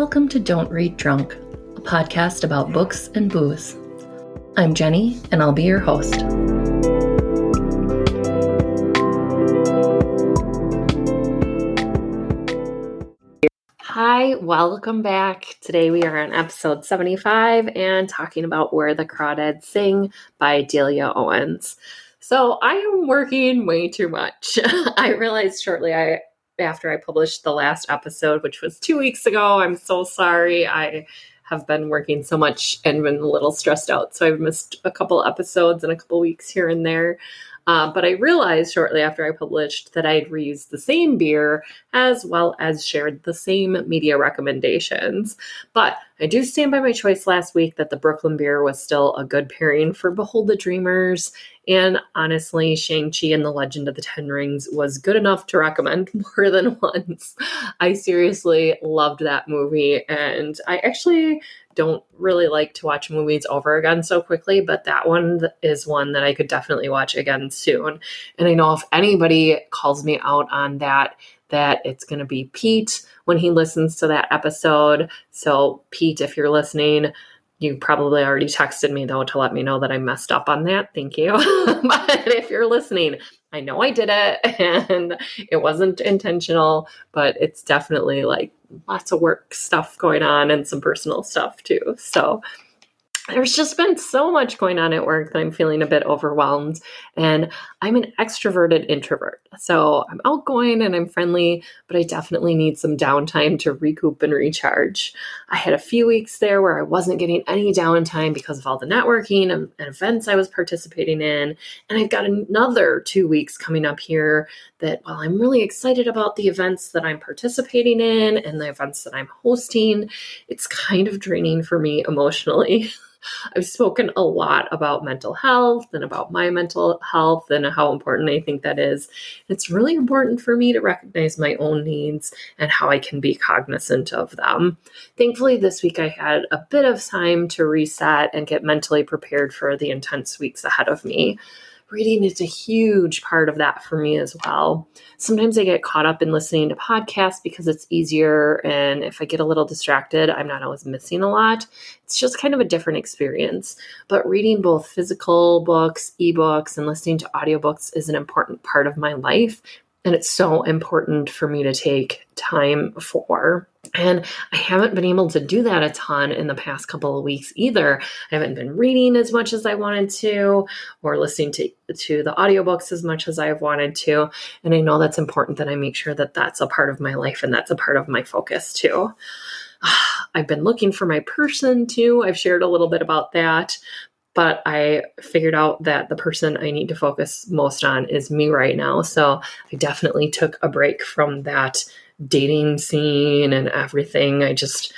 Welcome to Don't Read Drunk, a podcast about books and booze. I'm Jenny, and I'll be your host. Hi, welcome back. Today we are on episode 75 and talking about Where the Crawdads Sing by Delia Owens. So I am working way too much. I realized shortly I after I published the last episode, which was two weeks ago. I'm so sorry. I have been working so much and been a little stressed out. So I've missed a couple episodes and a couple weeks here and there. Uh, but I realized shortly after I published that I'd reused the same beer as well as shared the same media recommendations. But I do stand by my choice last week that the Brooklyn beer was still a good pairing for Behold the Dreamers. And honestly, Shang-Chi and the Legend of the Ten Rings was good enough to recommend more than once. I seriously loved that movie. And I actually don't really like to watch movies over again so quickly, but that one is one that I could definitely watch again soon. And I know if anybody calls me out on that, that it's going to be Pete when he listens to that episode. So, Pete, if you're listening, you probably already texted me though to let me know that I messed up on that. Thank you. but if you're listening, I know I did it and it wasn't intentional, but it's definitely like lots of work stuff going on and some personal stuff too. So there's just been so much going on at work that I'm feeling a bit overwhelmed. And I'm an extroverted introvert. So I'm outgoing and I'm friendly, but I definitely need some downtime to recoup and recharge. I had a few weeks there where I wasn't getting any downtime because of all the networking and, events I was participating in. And I've got another two weeks coming up here that while I'm really excited about the events that I'm participating in and the events that I'm hosting, it's kind of draining for me emotionally. I've spoken a lot about mental health and about my mental health and how important I think that is. It's really important for me to recognize my own needs and how I can be cognizant of them. Thankfully, this week I had a bit of time to reset and get mentally prepared for the intense weeks ahead of me reading is a huge part of that for me as well. Sometimes I get caught up in listening to podcasts because it's easier. And if I get a little distracted, I'm not always missing a lot. It's just kind of a different experience. But reading both physical books, ebooks, and listening to audiobooks is an important part of my life. And it's so important for me to take time for. And I haven't been able to do that a ton in the past couple of weeks either. I haven't been reading as much as I wanted to or listening to, to the audiobooks as much as I've wanted to. And I know that's important that I make sure that that's a part of my life and that's a part of my focus too. I've been looking for my person too. I've shared a little bit about that, but I figured out that the person I need to focus most on is me right now. So I definitely took a break from that dating scene and everything. I just,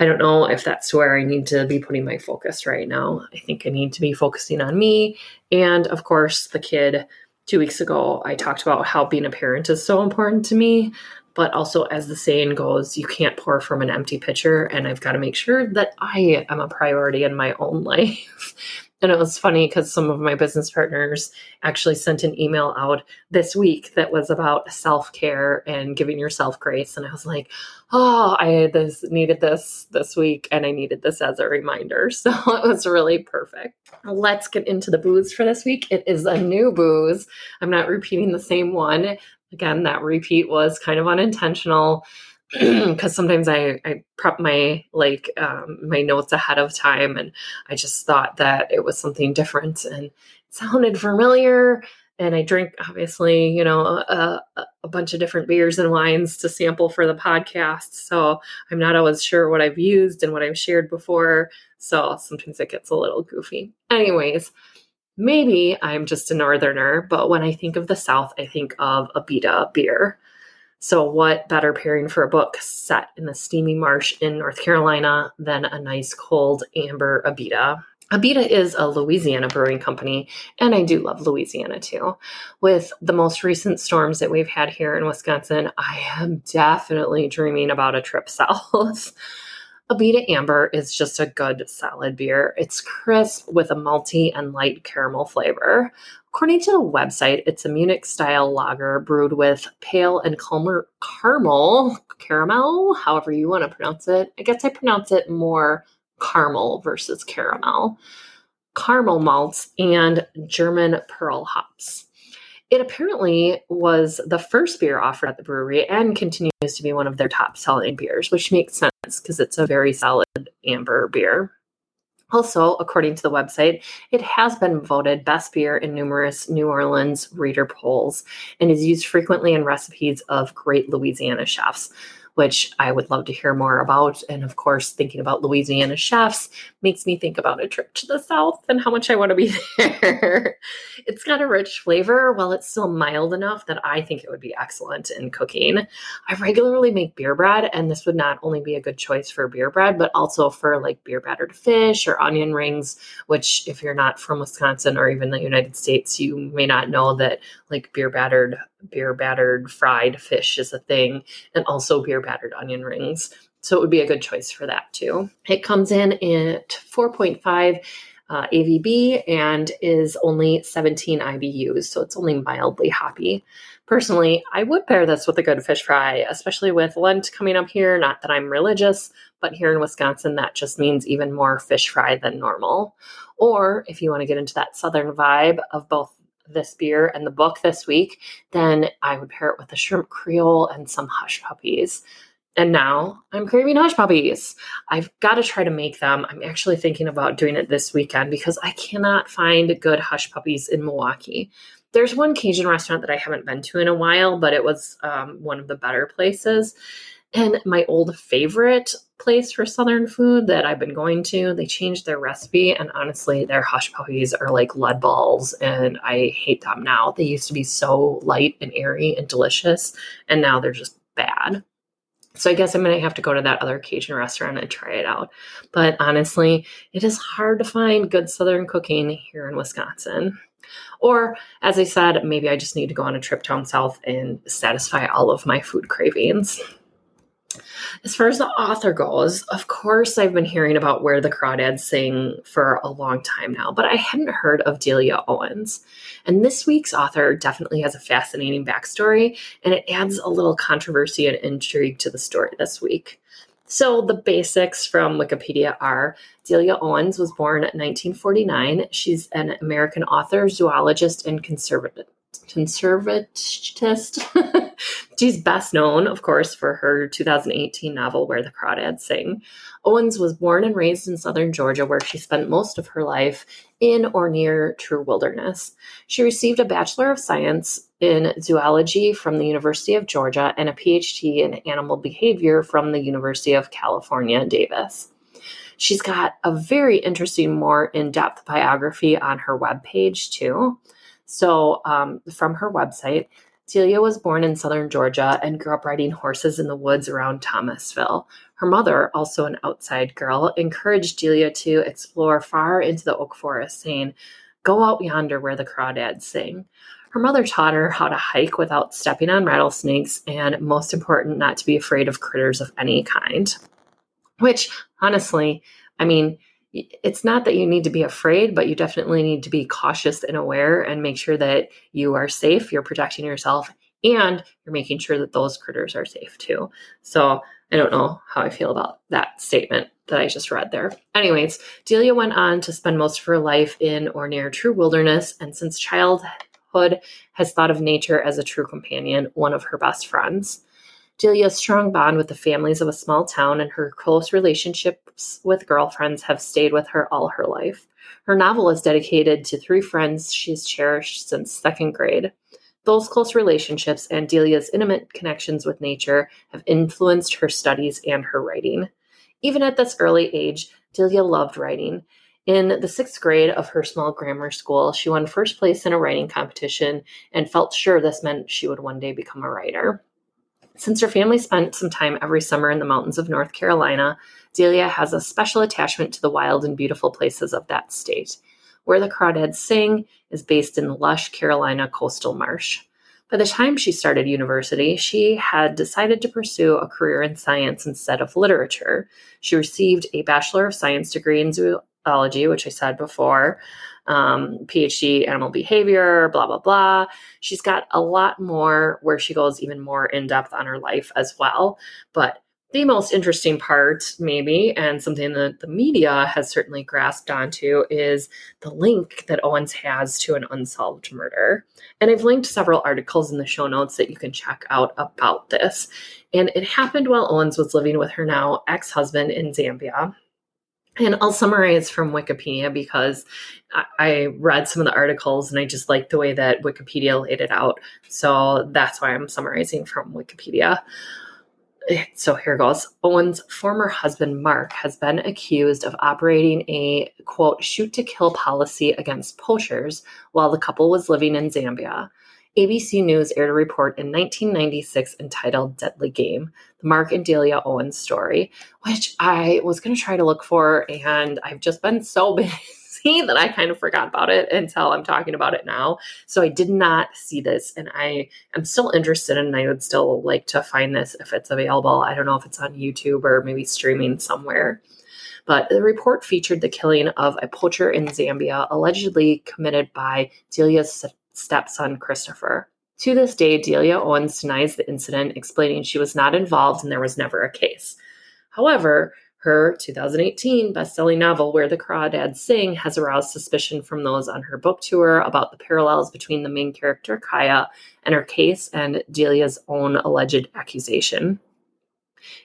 I don't know if that's where I need to be putting my focus right now. I think I need to be focusing on me and, of course, the kid. Two weeks ago, I talked about how being a parent is so important to me. But also, as the saying goes, you can't pour from an empty pitcher. And I've got to make sure that I am a priority in my own life. And it was funny because some of my business partners actually sent an email out this week that was about self care and giving yourself grace. And I was like, oh, I this needed this this week, and I needed this as a reminder. So it was really perfect. Let's get into the booze for this week. It is a new booze. I'm not repeating the same one. Again, that repeat was kind of unintentional because sometimes I, I prep my like um, my notes ahead of time and I just thought that it was something different and sounded familiar and I drink obviously you know a, a bunch of different beers and wines to sample for the podcast so I'm not always sure what I've used and what I've shared before so sometimes it gets a little goofy. Anyways maybe I'm just a northerner but when I think of the south I think of a Abita beer so, what better pairing for a book set in the steamy marsh in North Carolina than a nice cold amber Abita? Abita is a Louisiana brewing company, and I do love Louisiana too. With the most recent storms that we've had here in Wisconsin, I am definitely dreaming about a trip south. Abita Amber is just a good solid beer. It's crisp with a malty and light caramel flavor. According to the website, it's a Munich style lager brewed with pale and calmer caramel, caramel, however you want to pronounce it. I guess I pronounce it more caramel versus caramel. Caramel malts and German Perle hops. It apparently was the first beer offered at the brewery and continues to be one of their top selling beers, which makes sense because it's a very solid amber beer. Also, according to the website, it has been voted best beer in numerous New Orleans reader polls and is used frequently in recipes of great Louisiana chefs which I would love to hear more about. And of course, thinking about Louisiana chefs makes me think about a trip to the South and how much I want to be there. it's got a rich flavor while it's still mild enough that I think it would be excellent in cooking. I regularly make beer bread, and this would not only be a good choice for beer bread, but also for like beer battered fish or onion rings, which, if you're not from Wisconsin or even the United States, you may not know that like beer battered beer battered fried fish is a thing, and also beer battered onion rings. So it would be a good choice for that too. It comes in at 4.5 uh, ABV and is only 17 IBUs, so it's only mildly hoppy. Personally, I would pair this with a good fish fry, especially with Lent coming up here. Not that I'm religious, but here in Wisconsin, that just means even more fish fry than normal. Or if you want to get into that southern vibe of both this beer and the book this week, then I would pair it with a shrimp creole and some hush puppies. And now I'm craving hush puppies. I've got to try to make them. I'm actually thinking about doing it this weekend because I cannot find good hush puppies in Milwaukee. There's one Cajun restaurant that I haven't been to in a while, but it was um, one of the better places. And my old favorite place for Southern food that I've been going to, they changed their recipe. And honestly, their hush puppies are like lead balls. And I hate them now. They used to be so light and airy and delicious. And now they're just bad. So I guess I'm going to have to go to that other Cajun restaurant and try it out. But honestly, it is hard to find good Southern cooking here in Wisconsin. Or, as I said, maybe I just need to go on a trip down south and satisfy all of my food cravings. As far as the author goes, of course, I've been hearing about Where the Crawdads Sing for a long time now, but I hadn't heard of Delia Owens. And this week's author definitely has a fascinating backstory, and it adds a little controversy and intrigue to the story this week. So, the basics from Wikipedia are Delia Owens was born in 1949. She's an American author, zoologist, and conservative conservatist. She's best known, of course, for her 2018 novel Where the Crawdads Sing. Owens was born and raised in southern Georgia, where she spent most of her life in or near true wilderness. She received a Bachelor of Science in Zoology from the University of Georgia and a PhD in Animal Behavior from the University of California, Davis. She's got a very interesting, more in depth biography on her webpage, too. So, um, from her website, Celia was born in southern Georgia and grew up riding horses in the woods around Thomasville. Her mother, also an outside girl, encouraged Delia to explore far into the oak forest, saying, Go out yonder where the crawdads sing. Her mother taught her how to hike without stepping on rattlesnakes, and most important, not to be afraid of critters of any kind. Which, honestly, I mean, it's not that you need to be afraid, but you definitely need to be cautious and aware and make sure that you are safe, you're protecting yourself, and you're making sure that those critters are safe too. So I don't know how I feel about that statement that I just read there. Anyways, Delia went on to spend most of her life in or near true wilderness, and since childhood has thought of nature as a true companion, one of her best friends. Delia's strong bond with the families of a small town and her close relationships with girlfriends have stayed with her all her life. Her novel is dedicated to three friends she's cherished since second grade. Those close relationships and Delia's intimate connections with nature have influenced her studies and her writing. Even at this early age, Delia loved writing. In the sixth grade of her small grammar school, she won first place in a writing competition and felt sure this meant she would one day become a writer. Since her family spent some time every summer in the mountains of North Carolina, Delia has a special attachment to the wild and beautiful places of that state. Where the Crawdads Sing is based in lush Carolina coastal marsh. By the time she started university, she had decided to pursue a career in science instead of literature. She received a Bachelor of Science degree in zoology, which I said before, um, PhD animal behavior, blah, blah, blah. She's got a lot more where she goes even more in depth on her life as well. But the most interesting part, maybe, and something that the media has certainly grasped onto, is the link that Owens has to an unsolved murder. And I've linked several articles in the show notes that you can check out about this. And it happened while Owens was living with her now ex husband in Zambia. And I'll summarize from Wikipedia because I read some of the articles and I just like the way that Wikipedia laid it out. So that's why I'm summarizing from Wikipedia. So here goes. Owen's former husband, Mark, has been accused of operating a quote, shoot to kill policy against poachers while the couple was living in Zambia. ABC News aired a report in 1996 entitled Deadly Game, the Mark and Delia Owens story, which I was going to try to look for, and I've just been so busy that I kind of forgot about it until I'm talking about it now. So I did not see this, and I am still interested, and I would still like to find this if it's available. I don't know if it's on YouTube or maybe streaming somewhere. But the report featured the killing of a poacher in Zambia, allegedly committed by Delia's stepson, Christopher. To this day, Delia Owens denies the incident, explaining she was not involved and there was never a case. However, her 2018 best-selling novel Where the Crawdads Sing has aroused suspicion from those on her book tour about the parallels between the main character Kaya and her case and Delia's own alleged accusation.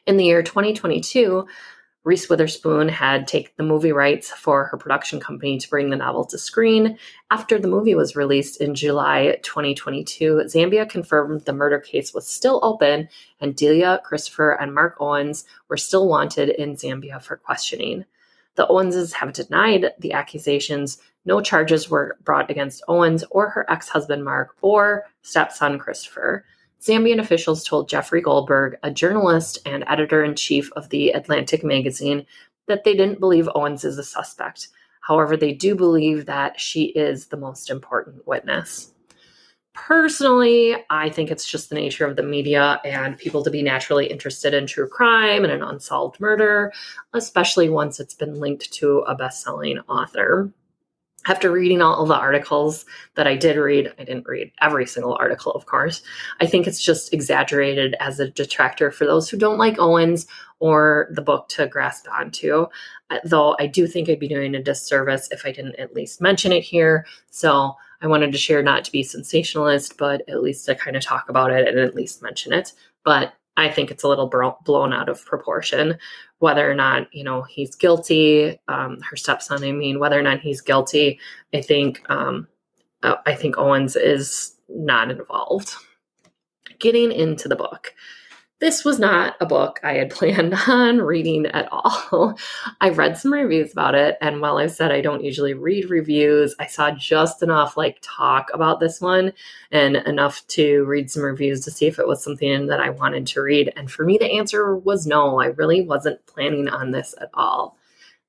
In the year 2022, Reese Witherspoon had taken the movie rights for her production company to bring the novel to screen. After the movie was released in July 2022, Zambia confirmed the murder case was still open and Delia, Christopher, and Mark Owens were still wanted in Zambia for questioning. The Owenses have denied the accusations. No charges were brought against Owens or her ex husband Mark or stepson Christopher. Zambian officials told Jeffrey Goldberg, a journalist and editor in chief of the Atlantic magazine, that they didn't believe Owens is a suspect. However, they do believe that she is the most important witness. Personally, I think it's just the nature of the media and people to be naturally interested in true crime and an unsolved murder, especially once it's been linked to a best selling author after reading all the articles that I did read, I didn't read every single article, of course. I think it's just exaggerated as a detractor for those who don't like Owens or the book to grasp onto. Uh, though I do think I'd be doing a disservice if I didn't at least mention it here. So I wanted to share not to be sensationalist, but at least to kind of talk about it and at least mention it. But I think it's a little blown out of proportion. Whether or not you know he's guilty, um, her stepson, I mean, whether or not he's guilty, I think um, uh, I think Owens is not involved. Getting into the book, this was not a book I had planned on reading at all. I read some reviews about it, and while I've said I don't usually read reviews, I saw just enough like talk about this one and enough to read some reviews to see if it was something that I wanted to read. And for me, the answer was no. I really wasn't planning on this at all.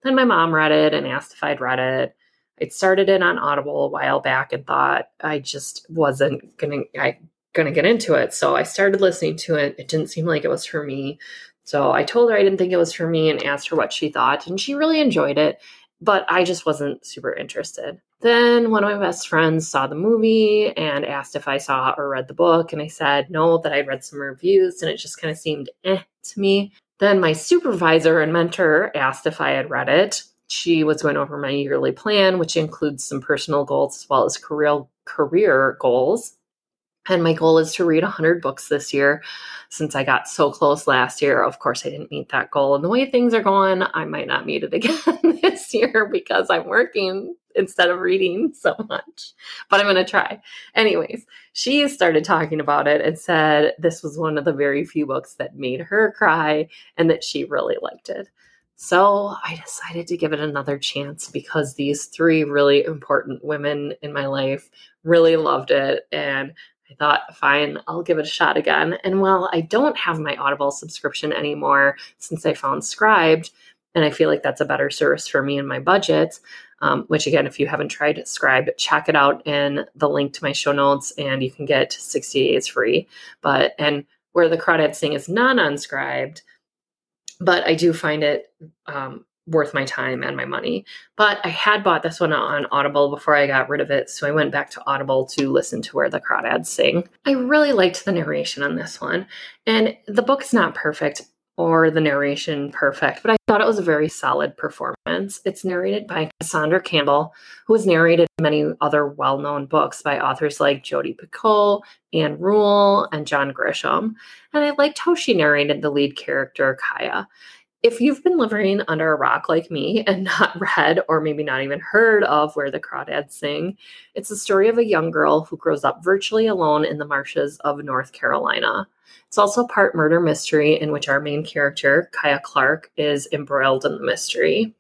Then my mom read it and asked if I'd read it. I'd started it on Audible a while back and thought I just wasn't gonna. I going to get into it. So I started listening to it. It didn't seem like it was for me. So I told her I didn't think it was for me and asked her what she thought. And she really enjoyed it, but I just wasn't super interested. Then one of my best friends saw the movie and asked if I saw or read the book. And I said no, that I'd read some reviews and it just kind of seemed eh to me. Then my supervisor and mentor asked if I had read it. She was going over my yearly plan, which includes some personal goals as well as career career goals. And my goal is to read 100 books this year since I got so close last year. Of course, I didn't meet that goal. And the way things are going, I might not meet it again this year because I'm working instead of reading so much. But I'm going to try. Anyways, she started talking about it and said this was one of the very few books that made her cry and that she really liked it. So I decided to give it another chance because these three really important women in my life really loved it. And I thought, fine, I'll give it a shot again. And while I don't have my Audible subscription anymore since I found Scribd, and I feel like that's a better service for me and my budget, um, which again, if you haven't tried Scribd, check it out in the link to my show notes and you can get 60 days free. But, and where the crawdads sing is non unscribed, but I do find it um, worth my time and my money. But I had bought this one on Audible before I got rid of it, so I went back to Audible to listen to where the crawdads sing. I really liked the narration on this one, and the book's not perfect or the narration perfect, but I thought it was a very solid performance. It's narrated by Cassandra Campbell, who has narrated many other well known books by authors like Jodi Picoult, Ann Rule, and John Grisham. And I liked how she narrated the lead character, Kaya if you've been living under a rock like me and not read or maybe not even heard of Where the Crawdads Sing, it's the story of a young girl who grows up virtually alone in the marshes of North Carolina. It's also part murder mystery in which our main character, Kaya Clark, is embroiled in the mystery.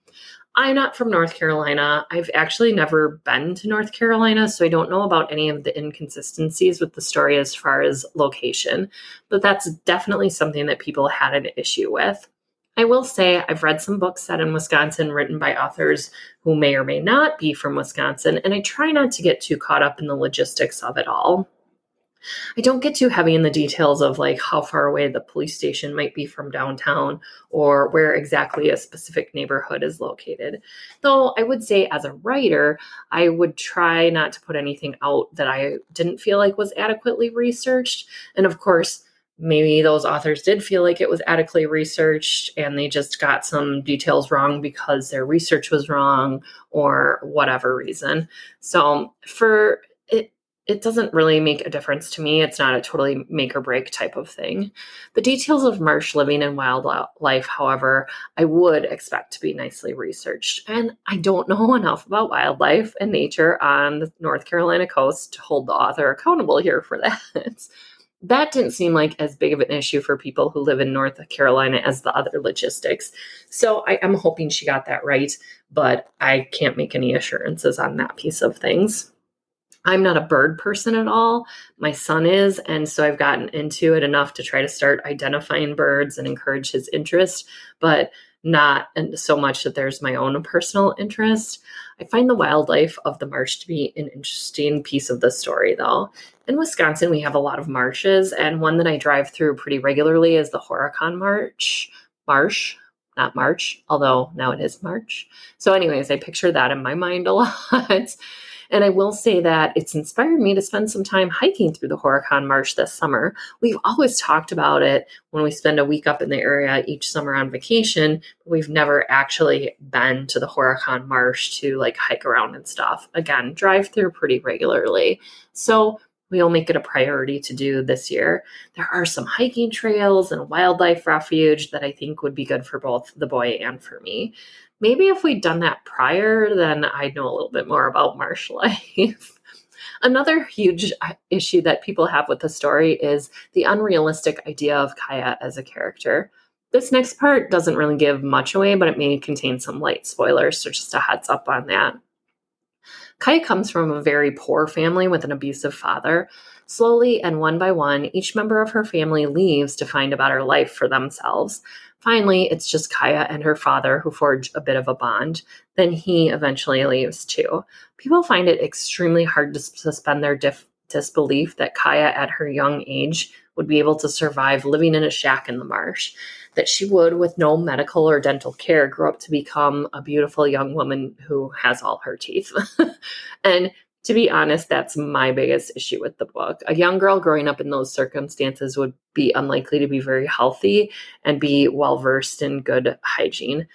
I'm not from North Carolina. I've actually never been to North Carolina, so I don't know about any of the inconsistencies with the story as far as location, but that's definitely something that people had an issue with. I will say I've read some books set in Wisconsin written by authors who may or may not be from Wisconsin, and I try not to get too caught up in the logistics of it all. I don't get too heavy in the details of like how far away the police station might be from downtown or where exactly a specific neighborhood is located. Though I would say as a writer, I would try not to put anything out that I didn't feel like was adequately researched. And of course, maybe those authors did feel like it was adequately researched and they just got some details wrong because their research was wrong or whatever reason. So for it it doesn't really make a difference to me. It's not a totally make or break type of thing. The details of marsh living and wildlife, however, I would expect to be nicely researched. And I don't know enough about wildlife and nature on the North Carolina coast to hold the author accountable here for that that didn't seem like as big of an issue for people who live in North Carolina as the other logistics. So I, am hoping she got that right, but I can't make any assurances on that piece of things. I'm not a bird person at all. My son is, and so I've gotten into it enough to try to start identifying birds and encourage his interest, but not so much that there's my own personal interest. I find the wildlife of the marsh to be an interesting piece of the story, though. In Wisconsin, we have a lot of marshes, and one that I drive through pretty regularly is the Horicon March. Marsh, not March, although now it is March. So, anyways, I picture that in my mind a lot. And I will say that it's inspired me to spend some time hiking through the Horicon Marsh this summer. We've always talked about it when we spend a week up in the area each summer on vacation, but we've never actually been to the Horicon Marsh to like hike around and stuff. Again, drive through pretty regularly. So we'll make it a priority to do this year. There are some hiking trails and wildlife refuge that I think would be good for both the boy and for me maybe if we'd done that prior, then I'd know a little bit more about marsh life. Another huge uh, issue that people have with the story is the unrealistic idea of Kaya as a character. This next part doesn't really give much away, but it may contain some light spoilers, so just a heads up on that. Kaya comes from a very poor family with an abusive father. Slowly and one by one, each member of her family leaves to find a better life for themselves. Finally, it's just Kaya and her father who forge a bit of a bond. Then he eventually leaves too. People find it extremely hard to suspend their dif- disbelief that Kaya, at her young age, would be able to survive living in a shack in the marsh, that she would, with no medical or dental care, grow up to become a beautiful young woman who has all her teeth. and to be honest, that's my biggest issue with the book. A young girl growing up in those circumstances would be unlikely to be very healthy and be well versed in good hygiene.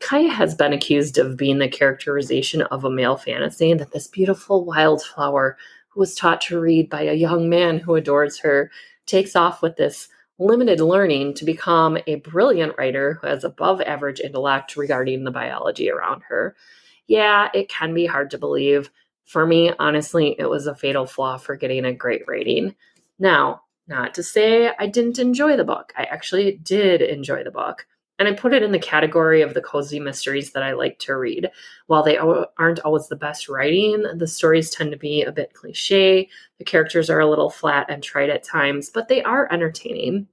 Kaya has been accused of being the characterization of a male fantasy, that this beautiful wildflower who was taught to read by a young man who adores her takes off with this limited learning to become a brilliant writer who has above average intellect regarding the biology around her. Yeah, it can be hard to believe for me, honestly, it was a fatal flaw for getting a great rating. Now, not to say I didn't enjoy the book. I actually did enjoy the book. And I put it in the category of the cozy mysteries that I like to read. While they aren't always the best writing, the stories tend to be a bit cliche. The characters are a little flat and trite at times, but they are entertaining.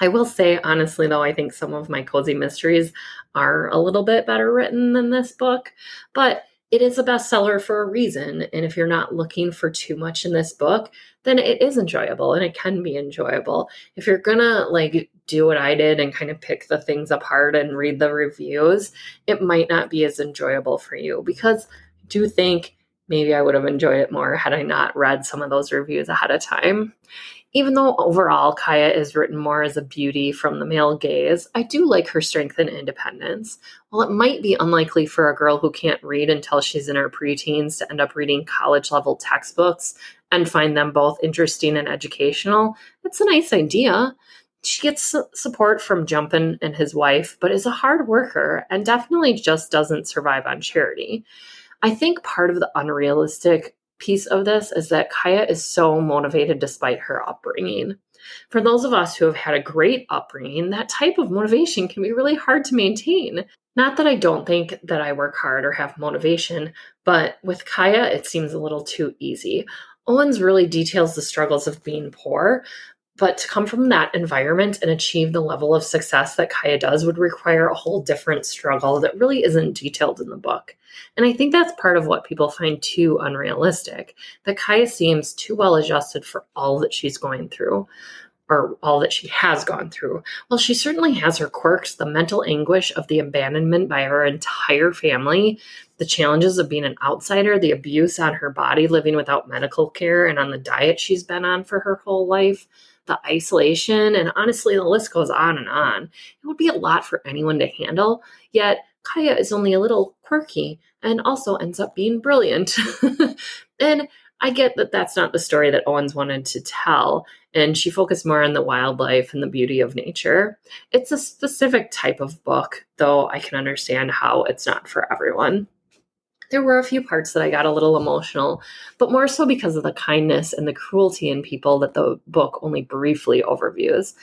I will say, honestly, though, I think some of my cozy mysteries are a little bit better written than this book. But it is a bestseller for a reason. And if you're not looking for too much in this book, then it is enjoyable and it can be enjoyable. If you're gonna like do what I did and kind of pick the things apart and read the reviews, it might not be as enjoyable for you because I do think maybe I would have enjoyed it more had I not read some of those reviews ahead of time. Even though overall Kaya is written more as a beauty from the male gaze, I do like her strength and independence. While it might be unlikely for a girl who can't read until she's in her preteens to end up reading college level textbooks and find them both interesting and educational, it's a nice idea. She gets support from Jumpin and his wife, but is a hard worker and definitely just doesn't survive on charity. I think part of the unrealistic piece of this is that Kaya is so motivated despite her upbringing. For those of us who have had a great upbringing, that type of motivation can be really hard to maintain. Not that I don't think that I work hard or have motivation, but with Kaya, it seems a little too easy. Owens really details the struggles of being poor, but to come from that environment and achieve the level of success that Kaya does would require a whole different struggle that really isn't detailed in the book. And I think that's part of what people find too unrealistic that Kaya seems too well adjusted for all that she's going through or all that she has gone through. While she certainly has her quirks, the mental anguish of the abandonment by her entire family, the challenges of being an outsider, the abuse on her body living without medical care and on the diet she's been on for her whole life the isolation, and honestly, the list goes on and on. It would be a lot for anyone to handle, yet Kaya is only a little quirky and also ends up being brilliant. and I get that that's not the story that Owens wanted to tell, and she focused more on the wildlife and the beauty of nature. It's a specific type of book, though I can understand how it's not for everyone there were a few parts that I got a little emotional, but more so because of the kindness and the cruelty in people that the book only briefly overviews,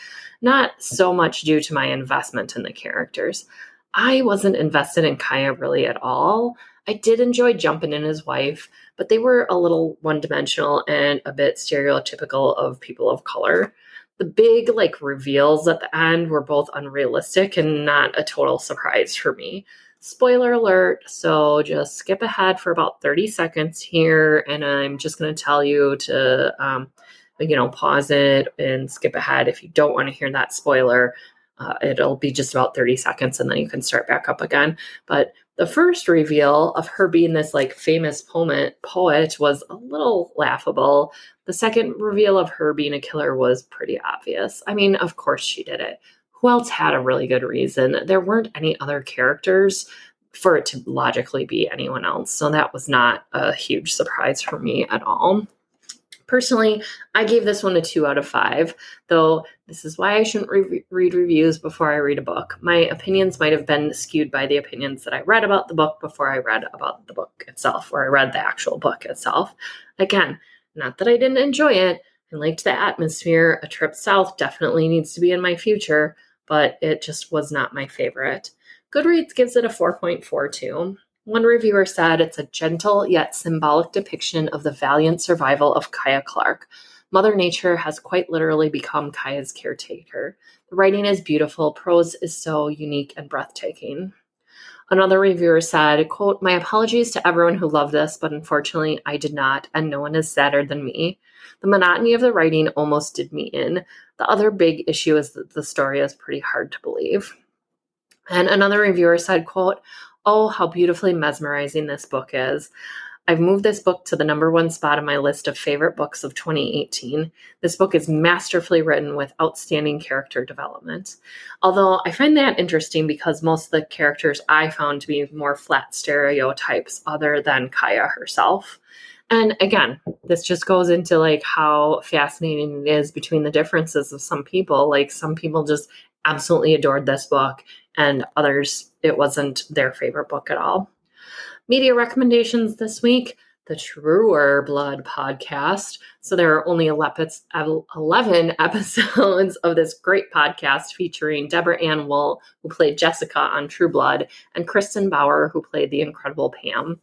not so much due to my investment in the characters. I wasn't invested in Kaya really at all. I did enjoy Jumpin and his wife, but they were a little one dimensional and a bit stereotypical of people of color. The big like reveals at the end were both unrealistic and not a total surprise for me spoiler alert. So just skip ahead for about 30 seconds here, and I'm just going to tell you to, um, you know, pause it and skip ahead if you don't want to hear that spoiler. Uh, it'll be just about 30 seconds and then you can start back up again. But the first reveal of her being this like famous poet poet was a little laughable. The second reveal of her being a killer was pretty obvious. I mean, of course she did it else had a really good reason? There weren't any other characters for it to logically be anyone else. So that was not a huge surprise for me at all. Personally, I gave this one a two out of five, though this is why I shouldn't re- read reviews before I read a book. My opinions might have been skewed by the opinions that I read about the book before I read about the book itself, or I read the actual book itself. Again, not that I didn't enjoy it, I liked the atmosphere. A trip south definitely needs to be in my future, but it just was not my favorite. Goodreads gives it a 4.42. One reviewer said it's a gentle yet symbolic depiction of the valiant survival of Kaya Clark. Mother Nature has quite literally become Kaya's caretaker. The writing is beautiful, prose is so unique and breathtaking. Another reviewer said, quote, My apologies to everyone who loved this, but unfortunately I did not, and no one is sadder than me. The monotony of the writing almost did me in. The other big issue is that the story is pretty hard to believe. And another reviewer said, quote, Oh, how beautifully mesmerizing this book is. I've moved this book to the number one spot on my list of favorite books of 2018. This book is masterfully written with outstanding character development. Although I find that interesting because most of the characters I found to be more flat stereotypes other than Kaya herself. And again, this just goes into like how fascinating it is between the differences of some people. Like some people just absolutely adored this book, and others, it wasn't their favorite book at all. Media recommendations this week the Truer Blood podcast. So there are only 11 episodes of this great podcast featuring Deborah Ann Woll, who played Jessica on True Blood, and Kristin Bauer, who played the incredible Pam.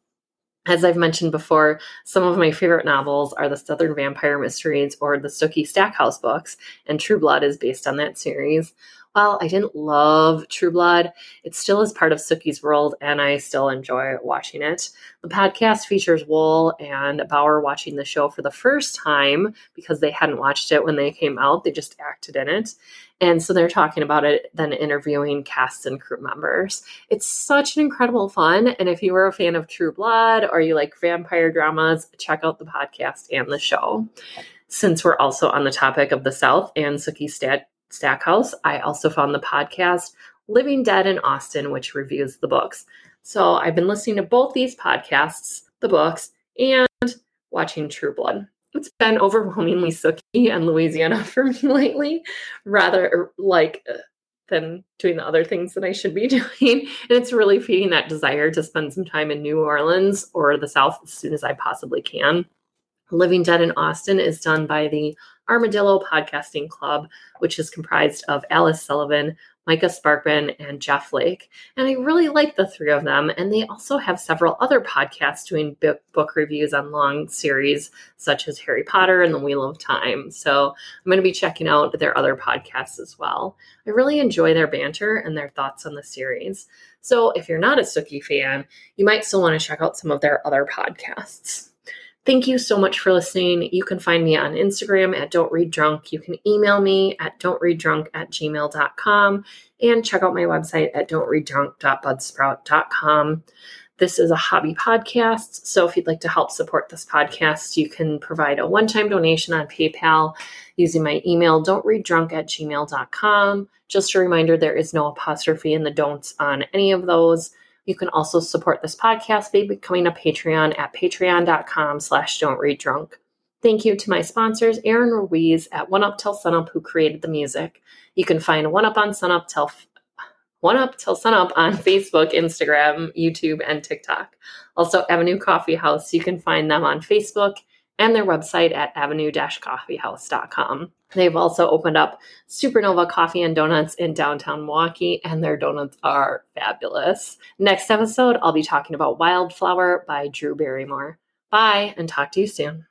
As I've mentioned before, some of my favorite novels are the Southern Vampire Mysteries or the Sookie Stackhouse books, and True Blood is based on that series. While I didn't love True Blood, it still is part of Sookie's world and I still enjoy watching it. The podcast features Woll and Bauer watching the show for the first time because they hadn't watched it when they came out, they just acted in it. And so they're talking about it, then interviewing cast and crew members. It's such an incredible fun. And if you were a fan of True Blood or you like vampire dramas, check out the podcast and the show. Since we're also on the topic of the South and Sookie Stat Stackhouse, I also found the podcast Living Dead in Austin, which reviews the books. So I've been listening to both these podcasts, the books, and watching True Blood. It's been overwhelmingly Sookie and Louisiana for me lately, rather like uh, than doing the other things that I should be doing. And it's really feeding that desire to spend some time in New Orleans or the South as soon as I possibly can. Living Dead in Austin is done by the Armadillo Podcasting Club, which is comprised of Alice Sullivan, Micah Sparkman, and Jeff Lake. And I really like the three of them. And they also have several other podcasts doing book, reviews on long series, such as Harry Potter and The Wheel of Time. So I'm going to be checking out their other podcasts as well. I really enjoy their banter and their thoughts on the series. So if you're not a Sookie fan, you might still want to check out some of their other podcasts. Thank you so much for listening. You can find me on Instagram at Don't Read Drunk. You can email me at don'treaddrunk at gmail.com and check out my website at don'treaddrunk.buzzsprout.com. This is a hobby podcast. So if you'd like to help support this podcast, you can provide a one time donation on PayPal using my email, don'treaddrunk at gmail.com. Just a reminder there is no apostrophe in the don'ts on any of those. You can also support this podcast by becoming a Patreon at patreon.com slash don't read drunk. Thank you to my sponsors, Aaron Ruiz at One Up Till Sunup, who created the music. You can find One Up on Sunup till One Up Till Sunup on Facebook, Instagram, YouTube, and TikTok. Also, Avenue Coffee House. You can find them on Facebook and their website at avenue-coffeehouse.com. They've also opened up Supernova Coffee and Donuts in downtown Milwaukee, and their donuts are fabulous. Next episode, I'll be talking about Wildflower by Drew Barrymore. Bye, and talk to you soon.